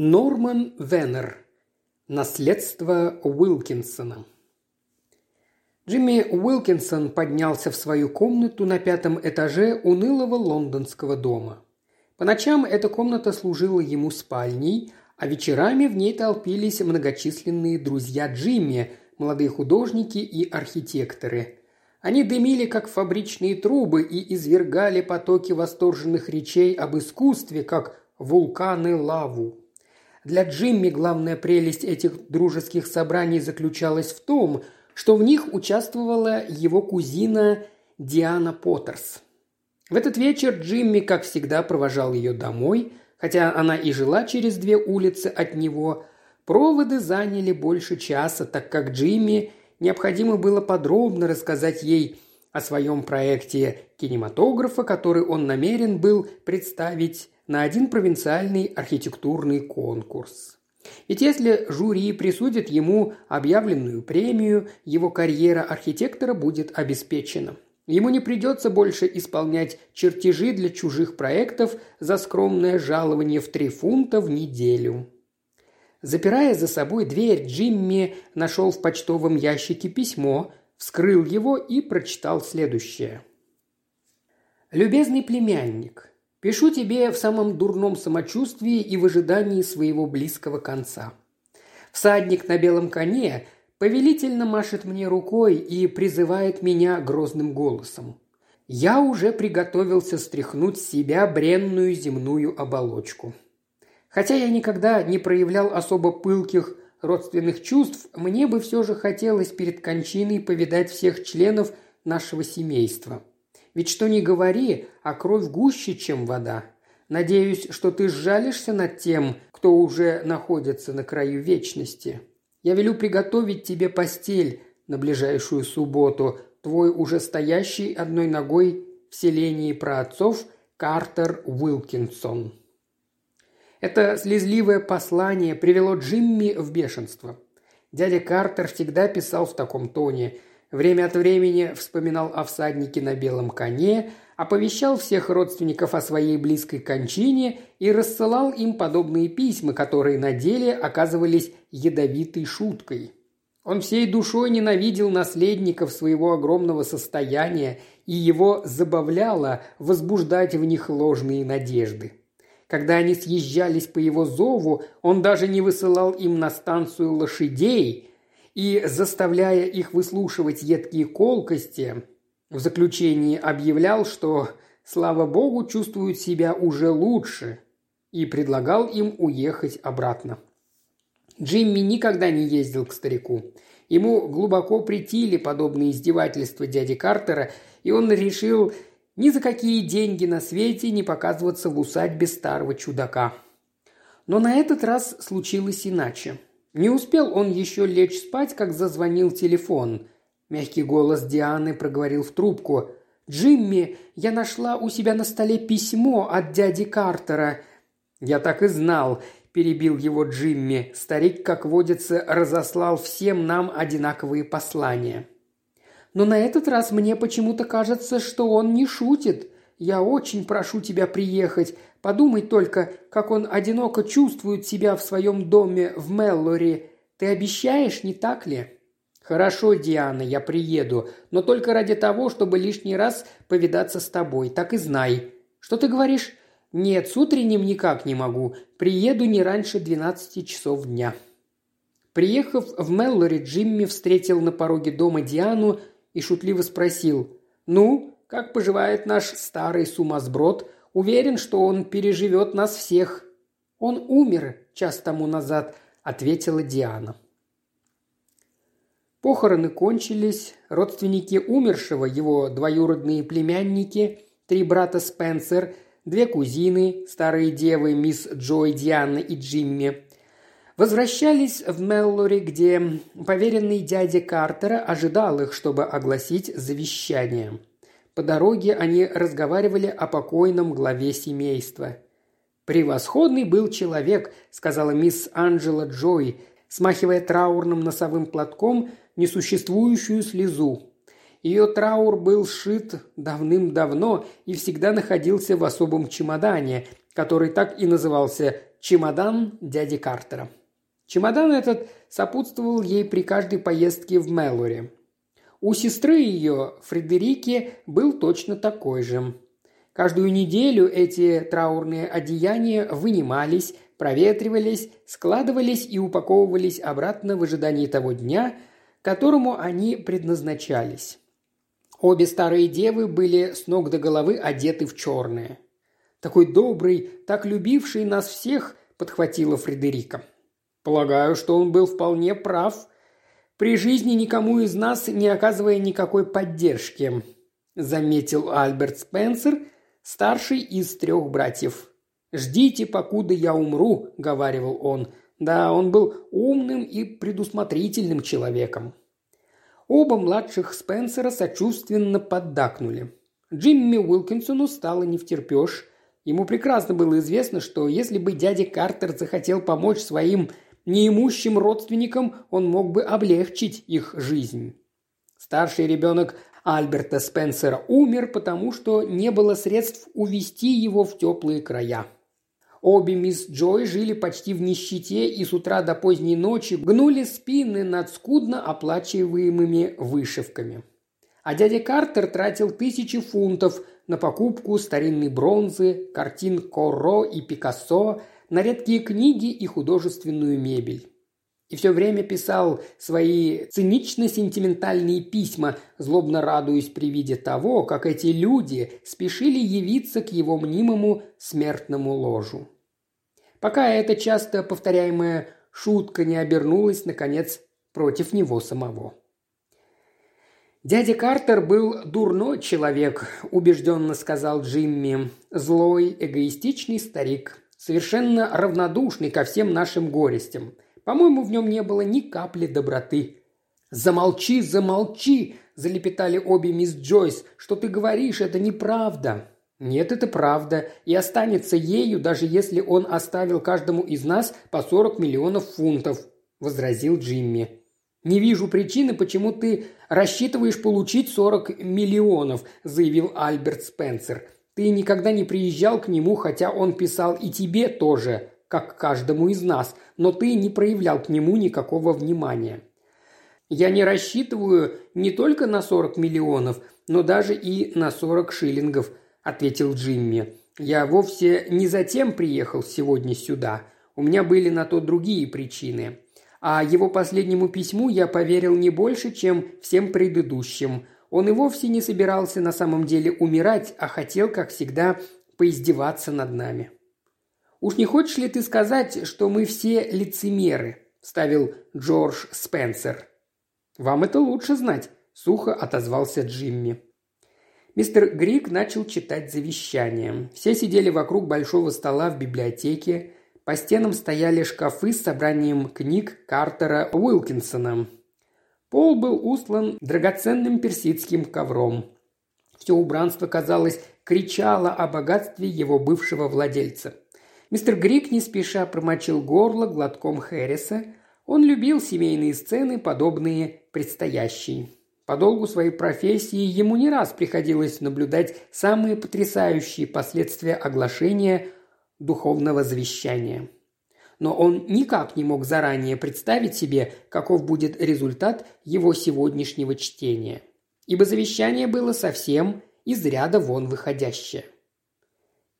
Норман Веннер. Наследство Уилкинсона. Джимми Уилкинсон поднялся в свою комнату на пятом этаже унылого лондонского дома. По ночам эта комната служила ему спальней, а вечерами в ней толпились многочисленные друзья Джимми, молодые художники и архитекторы. Они дымили, как фабричные трубы, и извергали потоки восторженных речей об искусстве, как вулканы лаву. Для Джимми главная прелесть этих дружеских собраний заключалась в том, что в них участвовала его кузина Диана Поттерс. В этот вечер Джимми, как всегда, провожал ее домой, хотя она и жила через две улицы от него. Проводы заняли больше часа, так как Джимми необходимо было подробно рассказать ей о своем проекте кинематографа, который он намерен был представить на один провинциальный архитектурный конкурс. Ведь если жюри присудит ему объявленную премию, его карьера архитектора будет обеспечена. Ему не придется больше исполнять чертежи для чужих проектов за скромное жалование в три фунта в неделю. Запирая за собой дверь, Джимми нашел в почтовом ящике письмо, вскрыл его и прочитал следующее. «Любезный племянник, Пишу тебе в самом дурном самочувствии и в ожидании своего близкого конца. Всадник на белом коне повелительно машет мне рукой и призывает меня грозным голосом. Я уже приготовился стряхнуть с себя бренную земную оболочку. Хотя я никогда не проявлял особо пылких родственных чувств, мне бы все же хотелось перед кончиной повидать всех членов нашего семейства. Ведь что ни говори, а кровь гуще, чем вода. Надеюсь, что ты сжалишься над тем, кто уже находится на краю вечности. Я велю приготовить тебе постель на ближайшую субботу, твой уже стоящий одной ногой в селении праотцов Картер Уилкинсон». Это слезливое послание привело Джимми в бешенство. Дядя Картер всегда писал в таком тоне, Время от времени вспоминал о всаднике на белом коне, оповещал всех родственников о своей близкой кончине и рассылал им подобные письма, которые на деле оказывались ядовитой шуткой. Он всей душой ненавидел наследников своего огромного состояния, и его забавляло возбуждать в них ложные надежды. Когда они съезжались по его зову, он даже не высылал им на станцию лошадей, и, заставляя их выслушивать едкие колкости, в заключении объявлял, что, слава богу, чувствуют себя уже лучше, и предлагал им уехать обратно. Джимми никогда не ездил к старику. Ему глубоко притили подобные издевательства дяди Картера, и он решил ни за какие деньги на свете не показываться в усадьбе старого чудака. Но на этот раз случилось иначе. Не успел он еще лечь спать, как зазвонил телефон. Мягкий голос Дианы проговорил в трубку. «Джимми, я нашла у себя на столе письмо от дяди Картера». «Я так и знал», – перебил его Джимми. Старик, как водится, разослал всем нам одинаковые послания. «Но на этот раз мне почему-то кажется, что он не шутит. Я очень прошу тебя приехать. Подумай только, как он одиноко чувствует себя в своем доме в Меллори. Ты обещаешь, не так ли?» «Хорошо, Диана, я приеду, но только ради того, чтобы лишний раз повидаться с тобой. Так и знай. Что ты говоришь?» «Нет, с утренним никак не могу. Приеду не раньше двенадцати часов дня». Приехав в Меллори, Джимми встретил на пороге дома Диану и шутливо спросил «Ну, как поживает наш старый сумасброд? Уверен, что он переживет нас всех». «Он умер час тому назад», – ответила Диана. Похороны кончились, родственники умершего, его двоюродные племянники, три брата Спенсер, две кузины, старые девы мисс Джой, Диана и Джимми, возвращались в Меллори, где поверенный дядя Картера ожидал их, чтобы огласить завещание. По дороге они разговаривали о покойном главе семейства. «Превосходный был человек», – сказала мисс Анджела Джой, смахивая траурным носовым платком несуществующую слезу. Ее траур был сшит давным-давно и всегда находился в особом чемодане, который так и назывался чемодан дяди Картера. Чемодан этот сопутствовал ей при каждой поездке в Меллори. У сестры ее, Фредерики, был точно такой же. Каждую неделю эти траурные одеяния вынимались, проветривались, складывались и упаковывались обратно в ожидании того дня, которому они предназначались. Обе старые девы были с ног до головы одеты в черное. «Такой добрый, так любивший нас всех», – подхватила Фредерика. «Полагаю, что он был вполне прав», при жизни никому из нас не оказывая никакой поддержки», – заметил Альберт Спенсер, старший из трех братьев. «Ждите, покуда я умру», – говаривал он. Да, он был умным и предусмотрительным человеком. Оба младших Спенсера сочувственно поддакнули. Джимми Уилкинсону стало не втерпешь. Ему прекрасно было известно, что если бы дядя Картер захотел помочь своим неимущим родственникам он мог бы облегчить их жизнь. Старший ребенок Альберта Спенсера умер, потому что не было средств увести его в теплые края. Обе мисс Джой жили почти в нищете и с утра до поздней ночи гнули спины над скудно оплачиваемыми вышивками. А дядя Картер тратил тысячи фунтов на покупку старинной бронзы, картин Корро и Пикассо – на редкие книги и художественную мебель. И все время писал свои цинично-сентиментальные письма, злобно радуясь при виде того, как эти люди спешили явиться к его мнимому смертному ложу. Пока эта часто повторяемая шутка не обернулась, наконец, против него самого. «Дядя Картер был дурной человек», – убежденно сказал Джимми. «Злой, эгоистичный старик совершенно равнодушный ко всем нашим горестям. По-моему, в нем не было ни капли доброты. «Замолчи, замолчи!» – залепетали обе мисс Джойс. «Что ты говоришь, это неправда». «Нет, это правда, и останется ею, даже если он оставил каждому из нас по 40 миллионов фунтов», – возразил Джимми. «Не вижу причины, почему ты рассчитываешь получить 40 миллионов», – заявил Альберт Спенсер. Ты никогда не приезжал к нему, хотя он писал и тебе тоже, как каждому из нас, но ты не проявлял к нему никакого внимания. Я не рассчитываю не только на 40 миллионов, но даже и на 40 шиллингов, ответил Джимми. Я вовсе не затем приехал сегодня сюда. У меня были на то другие причины. А его последнему письму я поверил не больше, чем всем предыдущим – он и вовсе не собирался на самом деле умирать, а хотел, как всегда, поиздеваться над нами. «Уж не хочешь ли ты сказать, что мы все лицемеры?» – ставил Джордж Спенсер. «Вам это лучше знать», – сухо отозвался Джимми. Мистер Грик начал читать завещание. Все сидели вокруг большого стола в библиотеке. По стенам стояли шкафы с собранием книг Картера Уилкинсона. Пол был устлан драгоценным персидским ковром. Все убранство, казалось, кричало о богатстве его бывшего владельца. Мистер Грик не спеша промочил горло глотком Хэрриса. Он любил семейные сцены, подобные предстоящей. По долгу своей профессии ему не раз приходилось наблюдать самые потрясающие последствия оглашения духовного завещания но он никак не мог заранее представить себе, каков будет результат его сегодняшнего чтения. Ибо завещание было совсем из ряда вон выходящее.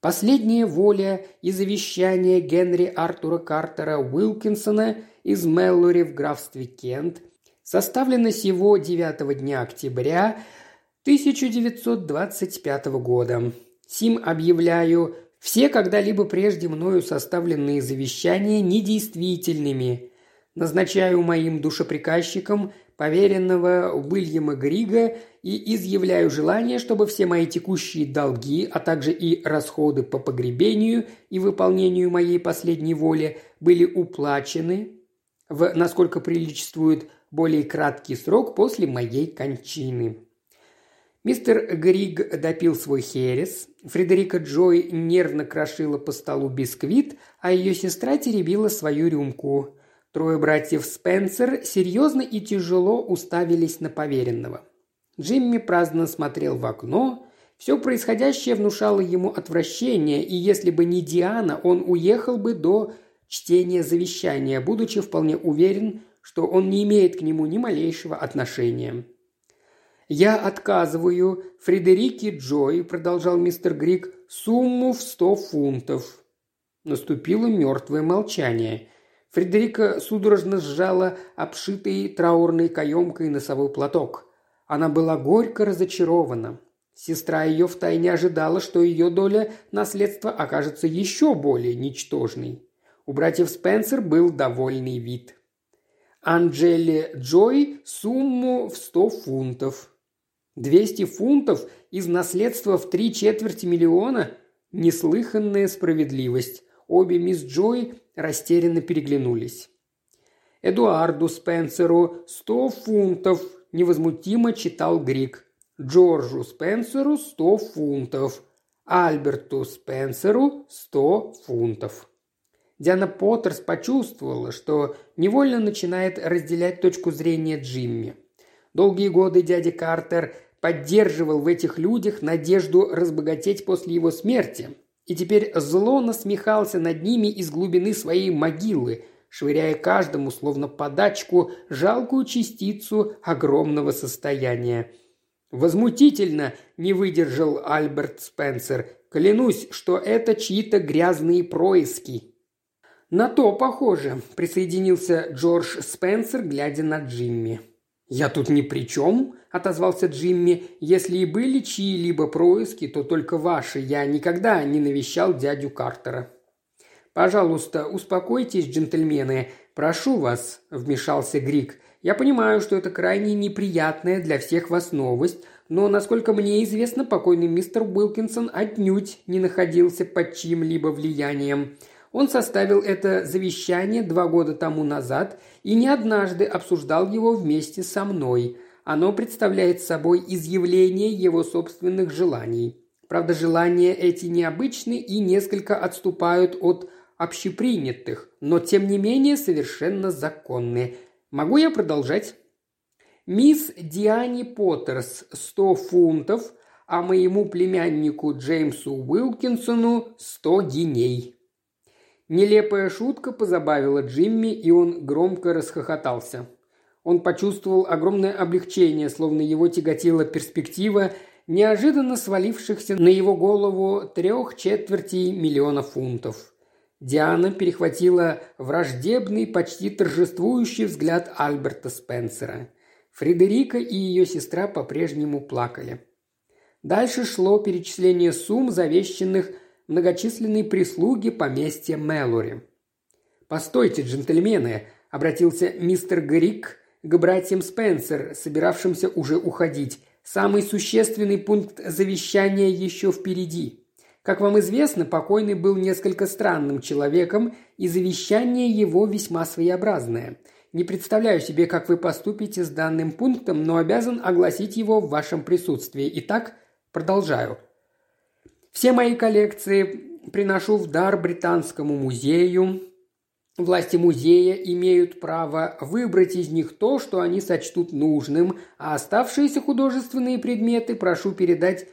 Последняя воля и завещание Генри Артура Картера Уилкинсона из Меллори в графстве Кент составлено сего 9 дня октября 1925 года. Сим объявляю все когда-либо прежде мною составленные завещания недействительными. Назначаю моим душеприказчиком поверенного Уильяма Грига и изъявляю желание, чтобы все мои текущие долги, а также и расходы по погребению и выполнению моей последней воли были уплачены в, насколько приличествует, более краткий срок после моей кончины. Мистер Григ допил свой херес, Фредерика Джой нервно крошила по столу бисквит, а ее сестра теребила свою рюмку. Трое братьев Спенсер серьезно и тяжело уставились на поверенного. Джимми праздно смотрел в окно, Все происходящее внушало ему отвращение, и если бы не Диана, он уехал бы до чтения завещания, будучи вполне уверен, что он не имеет к нему ни малейшего отношения. «Я отказываю Фредерике Джой», – продолжал мистер Грик, – «сумму в сто фунтов». Наступило мертвое молчание. Фредерика судорожно сжала обшитый траурной каемкой носовой платок. Она была горько разочарована. Сестра ее втайне ожидала, что ее доля наследства окажется еще более ничтожной. У братьев Спенсер был довольный вид. Анджеле Джой сумму в сто фунтов. Двести фунтов из наследства в три четверти миллиона – неслыханная справедливость. Обе мисс Джой растерянно переглянулись. Эдуарду Спенсеру сто фунтов, невозмутимо читал Грик. Джорджу Спенсеру сто фунтов. Альберту Спенсеру сто фунтов. Диана Поттерс почувствовала, что невольно начинает разделять точку зрения Джимми. Долгие годы дядя Картер поддерживал в этих людях надежду разбогатеть после его смерти, и теперь зло насмехался над ними из глубины своей могилы, швыряя каждому, словно подачку, жалкую частицу огромного состояния. «Возмутительно!» – не выдержал Альберт Спенсер. «Клянусь, что это чьи-то грязные происки». «На то похоже», – присоединился Джордж Спенсер, глядя на Джимми. «Я тут ни при чем», – отозвался Джимми. «Если и были чьи-либо происки, то только ваши. Я никогда не навещал дядю Картера». «Пожалуйста, успокойтесь, джентльмены. Прошу вас», – вмешался Грик. «Я понимаю, что это крайне неприятная для всех вас новость, но, насколько мне известно, покойный мистер Уилкинсон отнюдь не находился под чьим-либо влиянием. Он составил это завещание два года тому назад и не однажды обсуждал его вместе со мной. Оно представляет собой изъявление его собственных желаний. Правда, желания эти необычны и несколько отступают от общепринятых, но тем не менее совершенно законны. Могу я продолжать? Мисс Диани Поттерс 100 фунтов, а моему племяннику Джеймсу Уилкинсону 100 гиней. Нелепая шутка позабавила Джимми, и он громко расхохотался. Он почувствовал огромное облегчение, словно его тяготила перспектива неожиданно свалившихся на его голову трех четвертей миллиона фунтов. Диана перехватила враждебный, почти торжествующий взгляд Альберта Спенсера. Фредерика и ее сестра по-прежнему плакали. Дальше шло перечисление сумм, завещанных многочисленной прислуги поместья Мэлори. «Постойте, джентльмены!» – обратился мистер Грик к братьям Спенсер, собиравшимся уже уходить. «Самый существенный пункт завещания еще впереди. Как вам известно, покойный был несколько странным человеком, и завещание его весьма своеобразное. Не представляю себе, как вы поступите с данным пунктом, но обязан огласить его в вашем присутствии. Итак, продолжаю. Все мои коллекции приношу в дар Британскому музею. Власти музея имеют право выбрать из них то, что они сочтут нужным, а оставшиеся художественные предметы прошу передать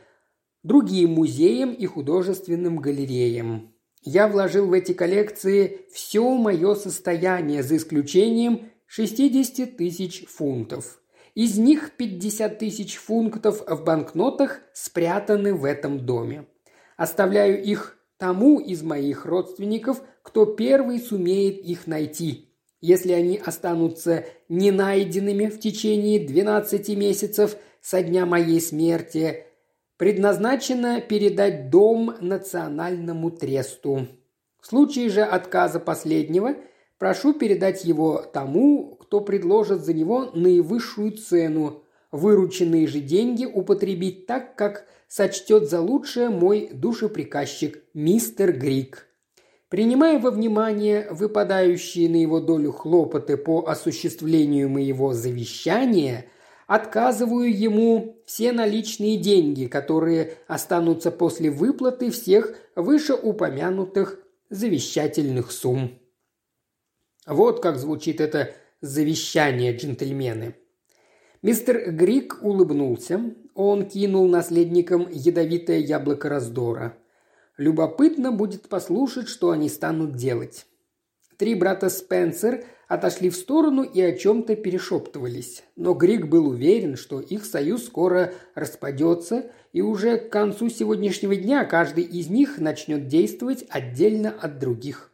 другим музеям и художественным галереям. Я вложил в эти коллекции все мое состояние, за исключением 60 тысяч фунтов. Из них 50 тысяч фунтов в банкнотах спрятаны в этом доме. Оставляю их тому из моих родственников, кто первый сумеет их найти. Если они останутся не найденными в течение 12 месяцев со дня моей смерти, предназначено передать дом национальному тресту. В случае же отказа последнего прошу передать его тому, кто предложит за него наивысшую цену, вырученные же деньги употребить так, как сочтет за лучшее мой душеприказчик мистер Грик. Принимая во внимание выпадающие на его долю хлопоты по осуществлению моего завещания, отказываю ему все наличные деньги, которые останутся после выплаты всех вышеупомянутых завещательных сумм. Вот как звучит это завещание, джентльмены. Мистер Грик улыбнулся. Он кинул наследникам ядовитое яблоко раздора. Любопытно будет послушать, что они станут делать. Три брата Спенсер отошли в сторону и о чем-то перешептывались. Но Грик был уверен, что их союз скоро распадется, и уже к концу сегодняшнего дня каждый из них начнет действовать отдельно от других.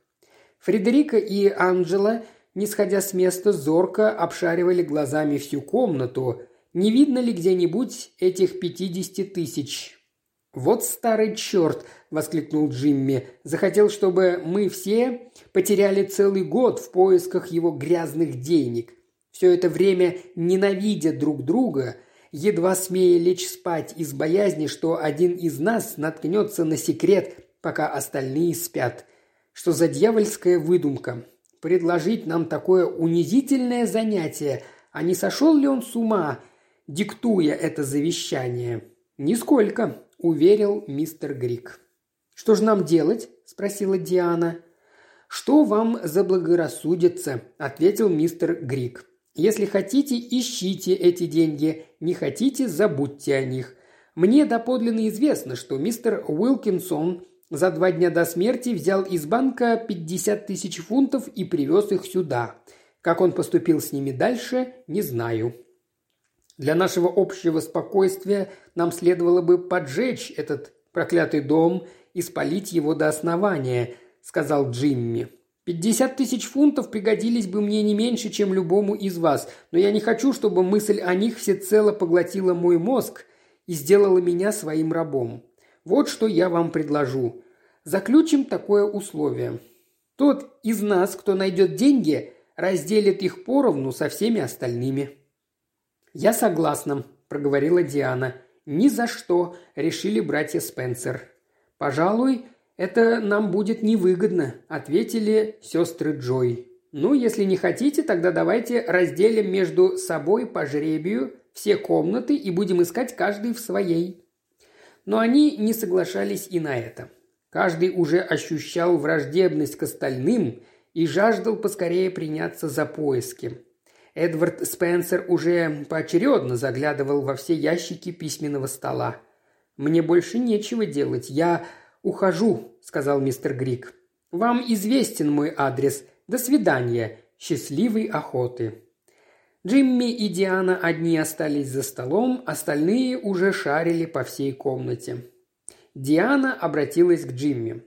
Фредерика и Анджела, не сходя с места, зорко обшаривали глазами всю комнату. Не видно ли где-нибудь этих пятидесяти тысяч? «Вот старый черт!» – воскликнул Джимми. «Захотел, чтобы мы все потеряли целый год в поисках его грязных денег. Все это время ненавидя друг друга, едва смея лечь спать из боязни, что один из нас наткнется на секрет, пока остальные спят. Что за дьявольская выдумка? Предложить нам такое унизительное занятие, а не сошел ли он с ума, диктуя это завещание?» «Нисколько», – уверил мистер Грик. «Что же нам делать?» – спросила Диана. «Что вам заблагорассудится?» – ответил мистер Грик. «Если хотите, ищите эти деньги, не хотите, забудьте о них. Мне доподлинно известно, что мистер Уилкинсон за два дня до смерти взял из банка 50 тысяч фунтов и привез их сюда. Как он поступил с ними дальше, не знаю. Для нашего общего спокойствия нам следовало бы поджечь этот проклятый дом и спалить его до основания», – сказал Джимми. «Пятьдесят тысяч фунтов пригодились бы мне не меньше, чем любому из вас, но я не хочу, чтобы мысль о них всецело поглотила мой мозг и сделала меня своим рабом. Вот что я вам предложу. Заключим такое условие. Тот из нас, кто найдет деньги, разделит их поровну со всеми остальными». «Я согласна», – проговорила Диана. «Ни за что», – решили братья Спенсер. «Пожалуй, это нам будет невыгодно», – ответили сестры Джой. «Ну, если не хотите, тогда давайте разделим между собой по жребию все комнаты и будем искать каждый в своей». Но они не соглашались и на это. Каждый уже ощущал враждебность к остальным и жаждал поскорее приняться за поиски. Эдвард Спенсер уже поочередно заглядывал во все ящики письменного стола. «Мне больше нечего делать. Я ухожу», – сказал мистер Грик. «Вам известен мой адрес. До свидания. Счастливой охоты». Джимми и Диана одни остались за столом, остальные уже шарили по всей комнате. Диана обратилась к Джимми.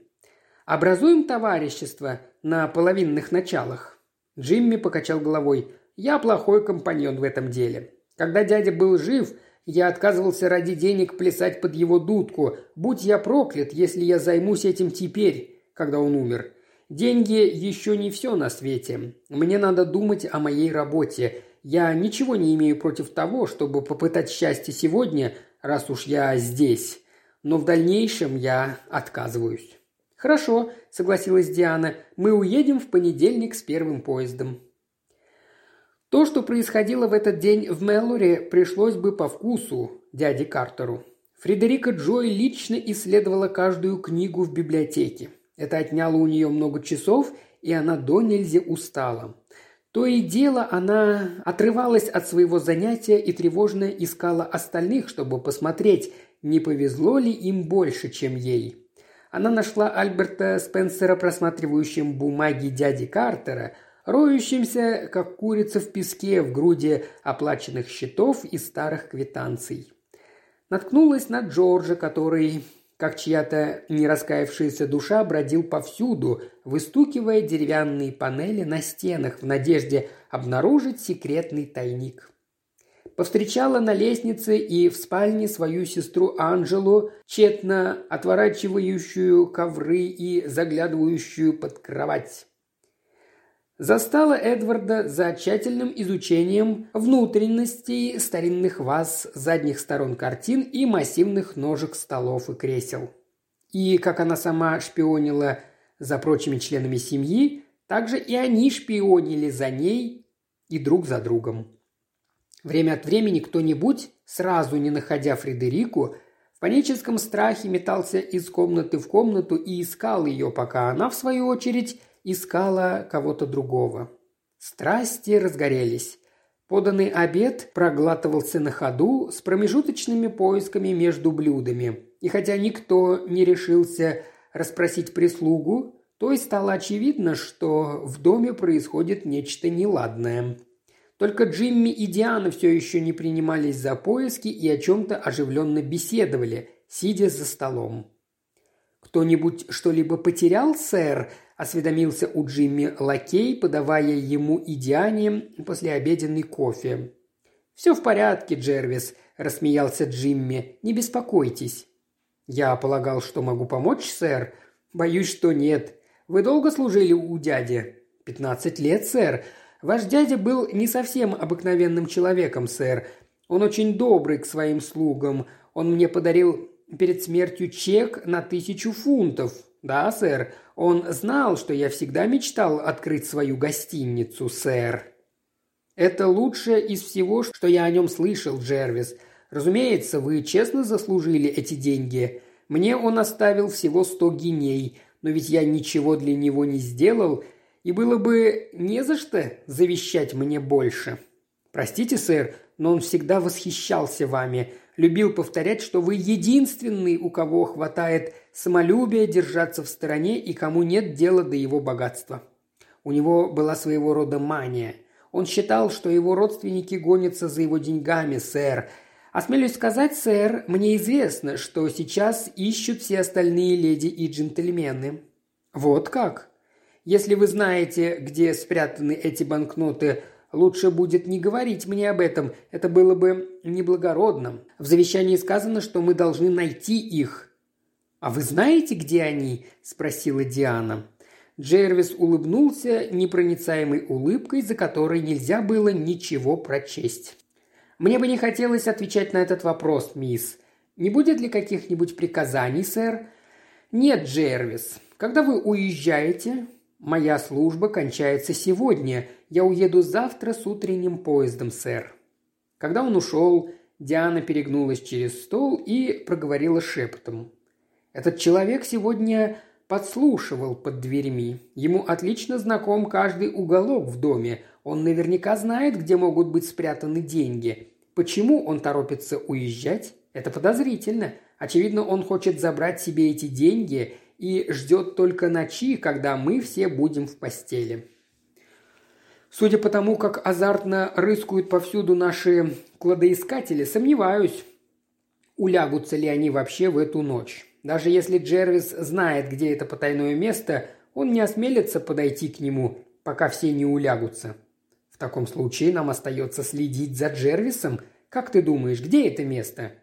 «Образуем товарищество на половинных началах». Джимми покачал головой – я плохой компаньон в этом деле. Когда дядя был жив, я отказывался ради денег плясать под его дудку. Будь я проклят, если я займусь этим теперь, когда он умер. Деньги еще не все на свете. Мне надо думать о моей работе. Я ничего не имею против того, чтобы попытать счастье сегодня, раз уж я здесь. Но в дальнейшем я отказываюсь. «Хорошо», – согласилась Диана. «Мы уедем в понедельник с первым поездом». То, что происходило в этот день в Меллоре, пришлось бы по вкусу дяде Картеру. Фредерика Джой лично исследовала каждую книгу в библиотеке. Это отняло у нее много часов, и она до нельзя устала. То и дело она отрывалась от своего занятия и тревожно искала остальных, чтобы посмотреть, не повезло ли им больше, чем ей. Она нашла Альберта Спенсера, просматривающим бумаги дяди Картера, роющимся, как курица в песке в груди оплаченных счетов и старых квитанций. Наткнулась на Джорджа, который, как чья-то нераскаявшаяся душа, бродил повсюду, выстукивая деревянные панели на стенах в надежде обнаружить секретный тайник. Повстречала на лестнице и в спальне свою сестру Анжелу, тщетно отворачивающую ковры и заглядывающую под кровать застала Эдварда за тщательным изучением внутренностей старинных ваз, задних сторон картин и массивных ножек столов и кресел. И, как она сама шпионила за прочими членами семьи, также и они шпионили за ней и друг за другом. Время от времени кто-нибудь, сразу не находя Фредерику, в паническом страхе метался из комнаты в комнату и искал ее, пока она, в свою очередь, искала кого-то другого. Страсти разгорелись. Поданный обед проглатывался на ходу с промежуточными поисками между блюдами. И хотя никто не решился расспросить прислугу, то и стало очевидно, что в доме происходит нечто неладное. Только Джимми и Диана все еще не принимались за поиски и о чем-то оживленно беседовали, сидя за столом. «Кто-нибудь что-либо потерял, сэр?» – осведомился у Джимми лакей, подавая ему и Диане послеобеденный кофе. «Все в порядке, Джервис», – рассмеялся Джимми. «Не беспокойтесь». «Я полагал, что могу помочь, сэр?» «Боюсь, что нет. Вы долго служили у дяди?» «Пятнадцать лет, сэр. Ваш дядя был не совсем обыкновенным человеком, сэр. Он очень добрый к своим слугам. Он мне подарил перед смертью чек на тысячу фунтов. Да, сэр. Он знал, что я всегда мечтал открыть свою гостиницу, сэр». «Это лучшее из всего, что я о нем слышал, Джервис. Разумеется, вы честно заслужили эти деньги. Мне он оставил всего сто гиней, но ведь я ничего для него не сделал, и было бы не за что завещать мне больше. Простите, сэр, но он всегда восхищался вами, любил повторять, что вы единственный, у кого хватает самолюбия держаться в стороне и кому нет дела до его богатства. У него была своего рода мания. Он считал, что его родственники гонятся за его деньгами, сэр, Осмелюсь сказать, сэр, мне известно, что сейчас ищут все остальные леди и джентльмены. Вот как? Если вы знаете, где спрятаны эти банкноты, лучше будет не говорить мне об этом. Это было бы неблагородно. В завещании сказано, что мы должны найти их. А вы знаете, где они? спросила Диана. Джервис улыбнулся непроницаемой улыбкой, за которой нельзя было ничего прочесть. Мне бы не хотелось отвечать на этот вопрос, мисс. Не будет ли каких-нибудь приказаний, сэр? Нет, Джервис. Когда вы уезжаете, моя служба кончается сегодня. Я уеду завтра с утренним поездом, сэр. Когда он ушел, Диана перегнулась через стол и проговорила шепотом. Этот человек сегодня подслушивал под дверьми. Ему отлично знаком каждый уголок в доме. Он наверняка знает, где могут быть спрятаны деньги. Почему он торопится уезжать? Это подозрительно. Очевидно, он хочет забрать себе эти деньги и ждет только ночи, когда мы все будем в постели. Судя по тому, как азартно рыскают повсюду наши кладоискатели, сомневаюсь, улягутся ли они вообще в эту ночь. Даже если Джервис знает, где это потайное место, он не осмелится подойти к нему, пока все не улягутся. В таком случае нам остается следить за Джервисом. Как ты думаешь, где это место?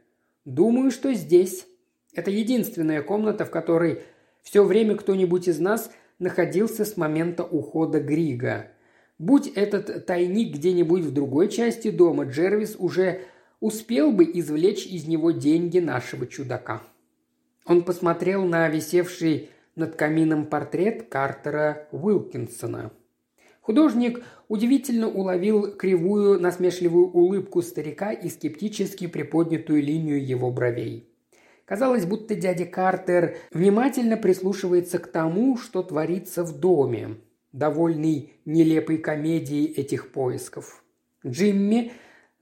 Думаю, что здесь. Это единственная комната, в которой все время кто-нибудь из нас находился с момента ухода Грига. Будь этот тайник где-нибудь в другой части дома, Джервис уже успел бы извлечь из него деньги нашего чудака. Он посмотрел на висевший над камином портрет Картера Уилкинсона – Художник удивительно уловил кривую насмешливую улыбку старика и скептически приподнятую линию его бровей. Казалось, будто дядя Картер внимательно прислушивается к тому, что творится в доме, довольный нелепой комедией этих поисков. Джимми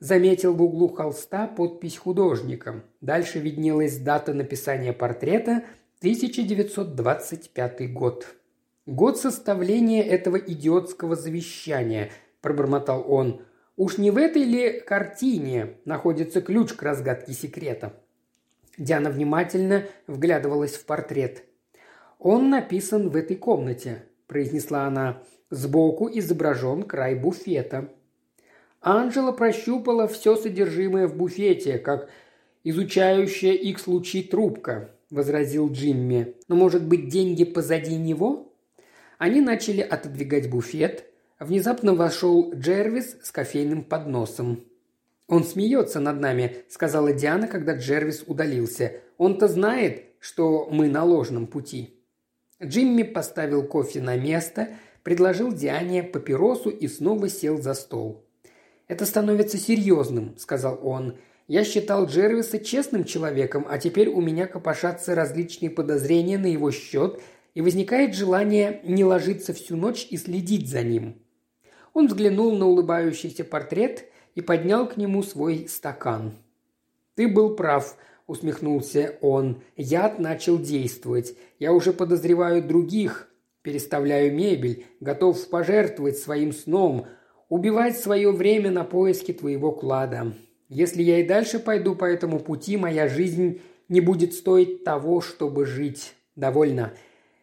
заметил в углу холста подпись художника. Дальше виднелась дата написания портрета – 1925 год. «Год составления этого идиотского завещания», – пробормотал он. «Уж не в этой ли картине находится ключ к разгадке секрета?» Диана внимательно вглядывалась в портрет. «Он написан в этой комнате», – произнесла она. «Сбоку изображен край буфета». Анжела прощупала все содержимое в буфете, как изучающая их случай трубка, – возразил Джимми. «Но, может быть, деньги позади него?» Они начали отодвигать буфет. Внезапно вошел Джервис с кофейным подносом. «Он смеется над нами», – сказала Диана, когда Джервис удалился. «Он-то знает, что мы на ложном пути». Джимми поставил кофе на место, предложил Диане папиросу и снова сел за стол. «Это становится серьезным», – сказал он. «Я считал Джервиса честным человеком, а теперь у меня копошатся различные подозрения на его счет и возникает желание не ложиться всю ночь и следить за ним. Он взглянул на улыбающийся портрет и поднял к нему свой стакан. «Ты был прав», – усмехнулся он. «Яд начал действовать. Я уже подозреваю других. Переставляю мебель, готов пожертвовать своим сном, убивать свое время на поиски твоего клада. Если я и дальше пойду по этому пути, моя жизнь не будет стоить того, чтобы жить. Довольно.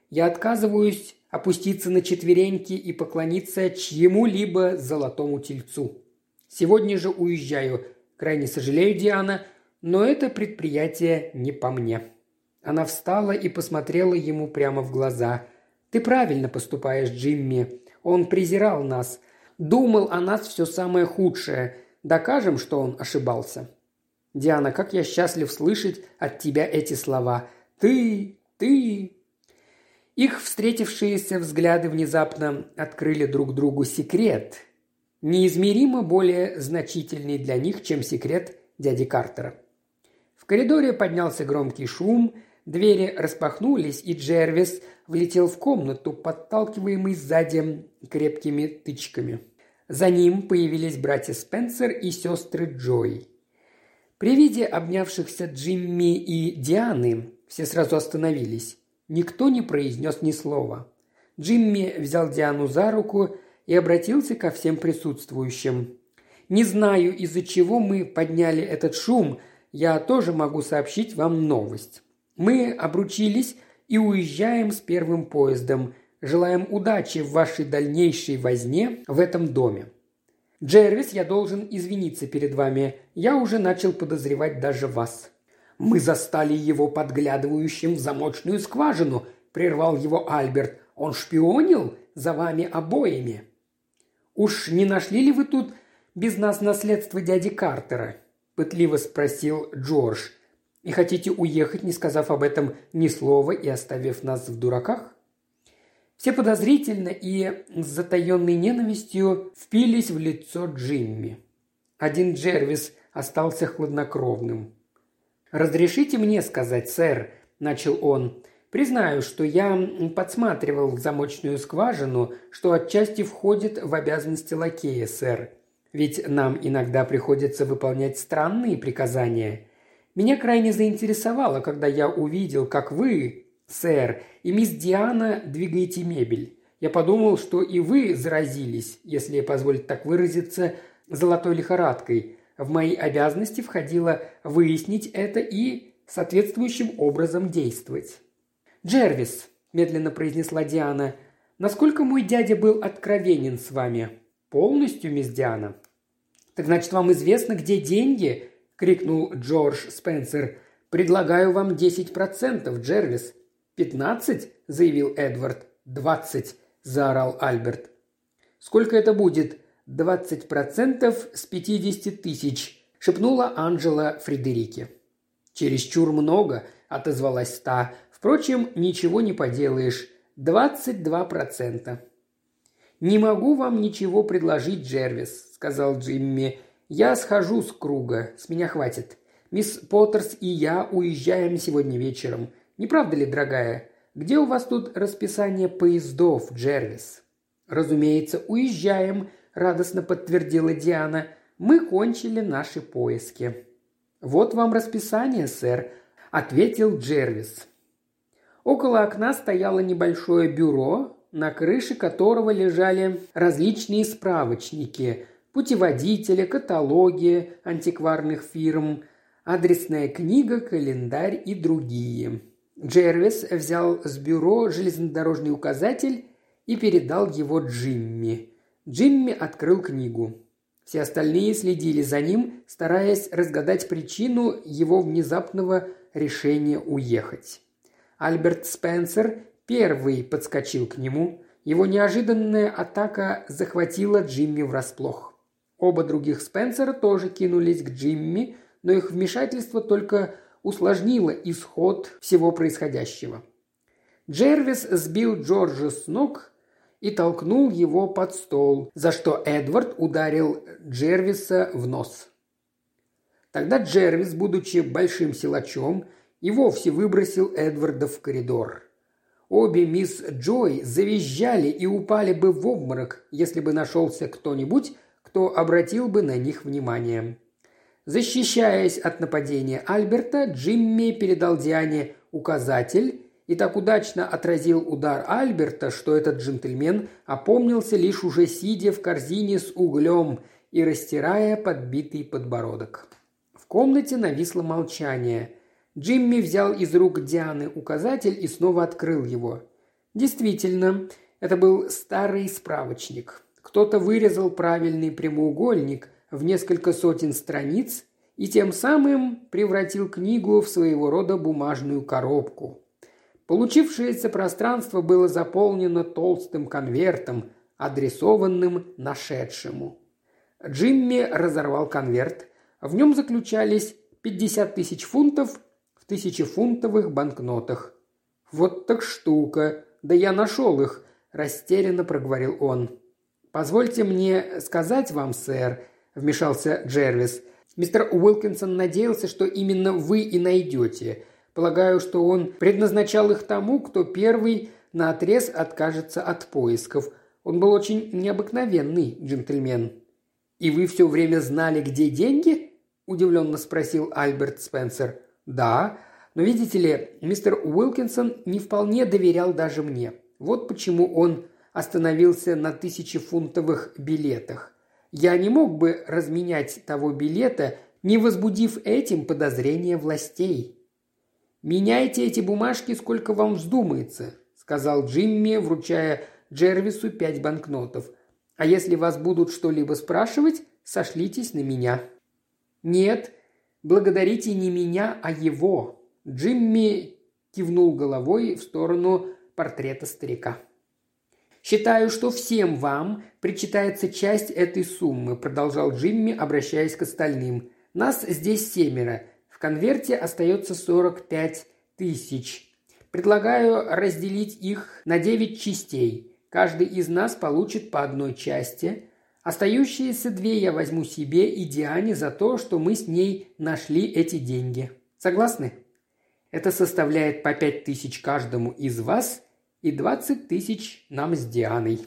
Я отказываюсь опуститься на четвереньки и поклониться чьему-либо золотому тельцу. Сегодня же уезжаю. Крайне сожалею, Диана, но это предприятие не по мне». Она встала и посмотрела ему прямо в глаза. «Ты правильно поступаешь, Джимми. Он презирал нас. Думал о нас все самое худшее. Докажем, что он ошибался». «Диана, как я счастлив слышать от тебя эти слова. Ты, ты, их встретившиеся взгляды внезапно открыли друг другу секрет, неизмеримо более значительный для них, чем секрет дяди Картера. В коридоре поднялся громкий шум, двери распахнулись, и Джервис влетел в комнату, подталкиваемый сзади крепкими тычками. За ним появились братья Спенсер и сестры Джой. При виде обнявшихся Джимми и Дианы все сразу остановились. Никто не произнес ни слова. Джимми взял Диану за руку и обратился ко всем присутствующим. «Не знаю, из-за чего мы подняли этот шум, я тоже могу сообщить вам новость. Мы обручились и уезжаем с первым поездом. Желаем удачи в вашей дальнейшей возне в этом доме. Джервис, я должен извиниться перед вами. Я уже начал подозревать даже вас. «Мы застали его подглядывающим в замочную скважину», – прервал его Альберт. «Он шпионил за вами обоими». «Уж не нашли ли вы тут без нас наследство дяди Картера?» – пытливо спросил Джордж. «И хотите уехать, не сказав об этом ни слова и оставив нас в дураках?» Все подозрительно и с затаенной ненавистью впились в лицо Джимми. Один Джервис остался хладнокровным. «Разрешите мне сказать, сэр», – начал он. «Признаю, что я подсматривал замочную скважину, что отчасти входит в обязанности лакея, сэр. Ведь нам иногда приходится выполнять странные приказания. Меня крайне заинтересовало, когда я увидел, как вы, сэр, и мисс Диана двигаете мебель. Я подумал, что и вы заразились, если позволить так выразиться, золотой лихорадкой, в мои обязанности входило выяснить это и соответствующим образом действовать. «Джервис», – медленно произнесла Диана, – «насколько мой дядя был откровенен с вами?» «Полностью, мисс Диана». «Так значит, вам известно, где деньги?» – крикнул Джордж Спенсер. «Предлагаю вам десять процентов, Джервис». «Пятнадцать?» – заявил Эдвард. «Двадцать!» – заорал Альберт. «Сколько это будет?» «Двадцать процентов с пятидесяти тысяч», – шепнула Анжела Фредерике. «Чересчур много», – отозвалась та. «Впрочем, ничего не поделаешь. Двадцать два процента». «Не могу вам ничего предложить, Джервис», – сказал Джимми. «Я схожу с круга. С меня хватит. Мисс Поттерс и я уезжаем сегодня вечером. Не правда ли, дорогая? Где у вас тут расписание поездов, Джервис?» «Разумеется, уезжаем», радостно подтвердила Диана. «Мы кончили наши поиски». «Вот вам расписание, сэр», – ответил Джервис. Около окна стояло небольшое бюро, на крыше которого лежали различные справочники, путеводители, каталоги антикварных фирм, адресная книга, календарь и другие. Джервис взял с бюро железнодорожный указатель и передал его Джимми. Джимми открыл книгу. Все остальные следили за ним, стараясь разгадать причину его внезапного решения уехать. Альберт Спенсер первый подскочил к нему. Его неожиданная атака захватила Джимми врасплох. Оба других Спенсера тоже кинулись к Джимми, но их вмешательство только усложнило исход всего происходящего. Джервис сбил Джорджа с ног и толкнул его под стол, за что Эдвард ударил Джервиса в нос. Тогда Джервис, будучи большим силачом, и вовсе выбросил Эдварда в коридор. Обе мисс Джой завизжали и упали бы в обморок, если бы нашелся кто-нибудь, кто обратил бы на них внимание. Защищаясь от нападения Альберта, Джимми передал Диане указатель и так удачно отразил удар Альберта, что этот джентльмен опомнился лишь уже сидя в корзине с углем и растирая подбитый подбородок. В комнате нависло молчание. Джимми взял из рук Дианы указатель и снова открыл его. Действительно, это был старый справочник. Кто-то вырезал правильный прямоугольник в несколько сотен страниц и тем самым превратил книгу в своего рода бумажную коробку. Получившееся пространство было заполнено толстым конвертом, адресованным нашедшему. Джимми разорвал конверт. В нем заключались 50 тысяч фунтов тысячефунтовых банкнотах. «Вот так штука! Да я нашел их!» – растерянно проговорил он. «Позвольте мне сказать вам, сэр», – вмешался Джервис. «Мистер Уилкинсон надеялся, что именно вы и найдете. Полагаю, что он предназначал их тому, кто первый на отрез откажется от поисков. Он был очень необыкновенный джентльмен». «И вы все время знали, где деньги?» – удивленно спросил Альберт Спенсер. «Да, но видите ли, мистер Уилкинсон не вполне доверял даже мне. Вот почему он остановился на тысячефунтовых билетах. Я не мог бы разменять того билета, не возбудив этим подозрения властей. «Меняйте эти бумажки, сколько вам вздумается», – сказал Джимми, вручая Джервису пять банкнотов. «А если вас будут что-либо спрашивать, сошлитесь на меня». «Нет, благодарите не меня, а его». Джимми кивнул головой в сторону портрета старика. «Считаю, что всем вам причитается часть этой суммы», – продолжал Джимми, обращаясь к остальным. «Нас здесь семеро. В конверте остается 45 тысяч. Предлагаю разделить их на девять частей. Каждый из нас получит по одной части. Остающиеся две я возьму себе и Диане за то, что мы с ней нашли эти деньги. Согласны?» Это составляет по пять тысяч каждому из вас и двадцать тысяч нам с Дианой.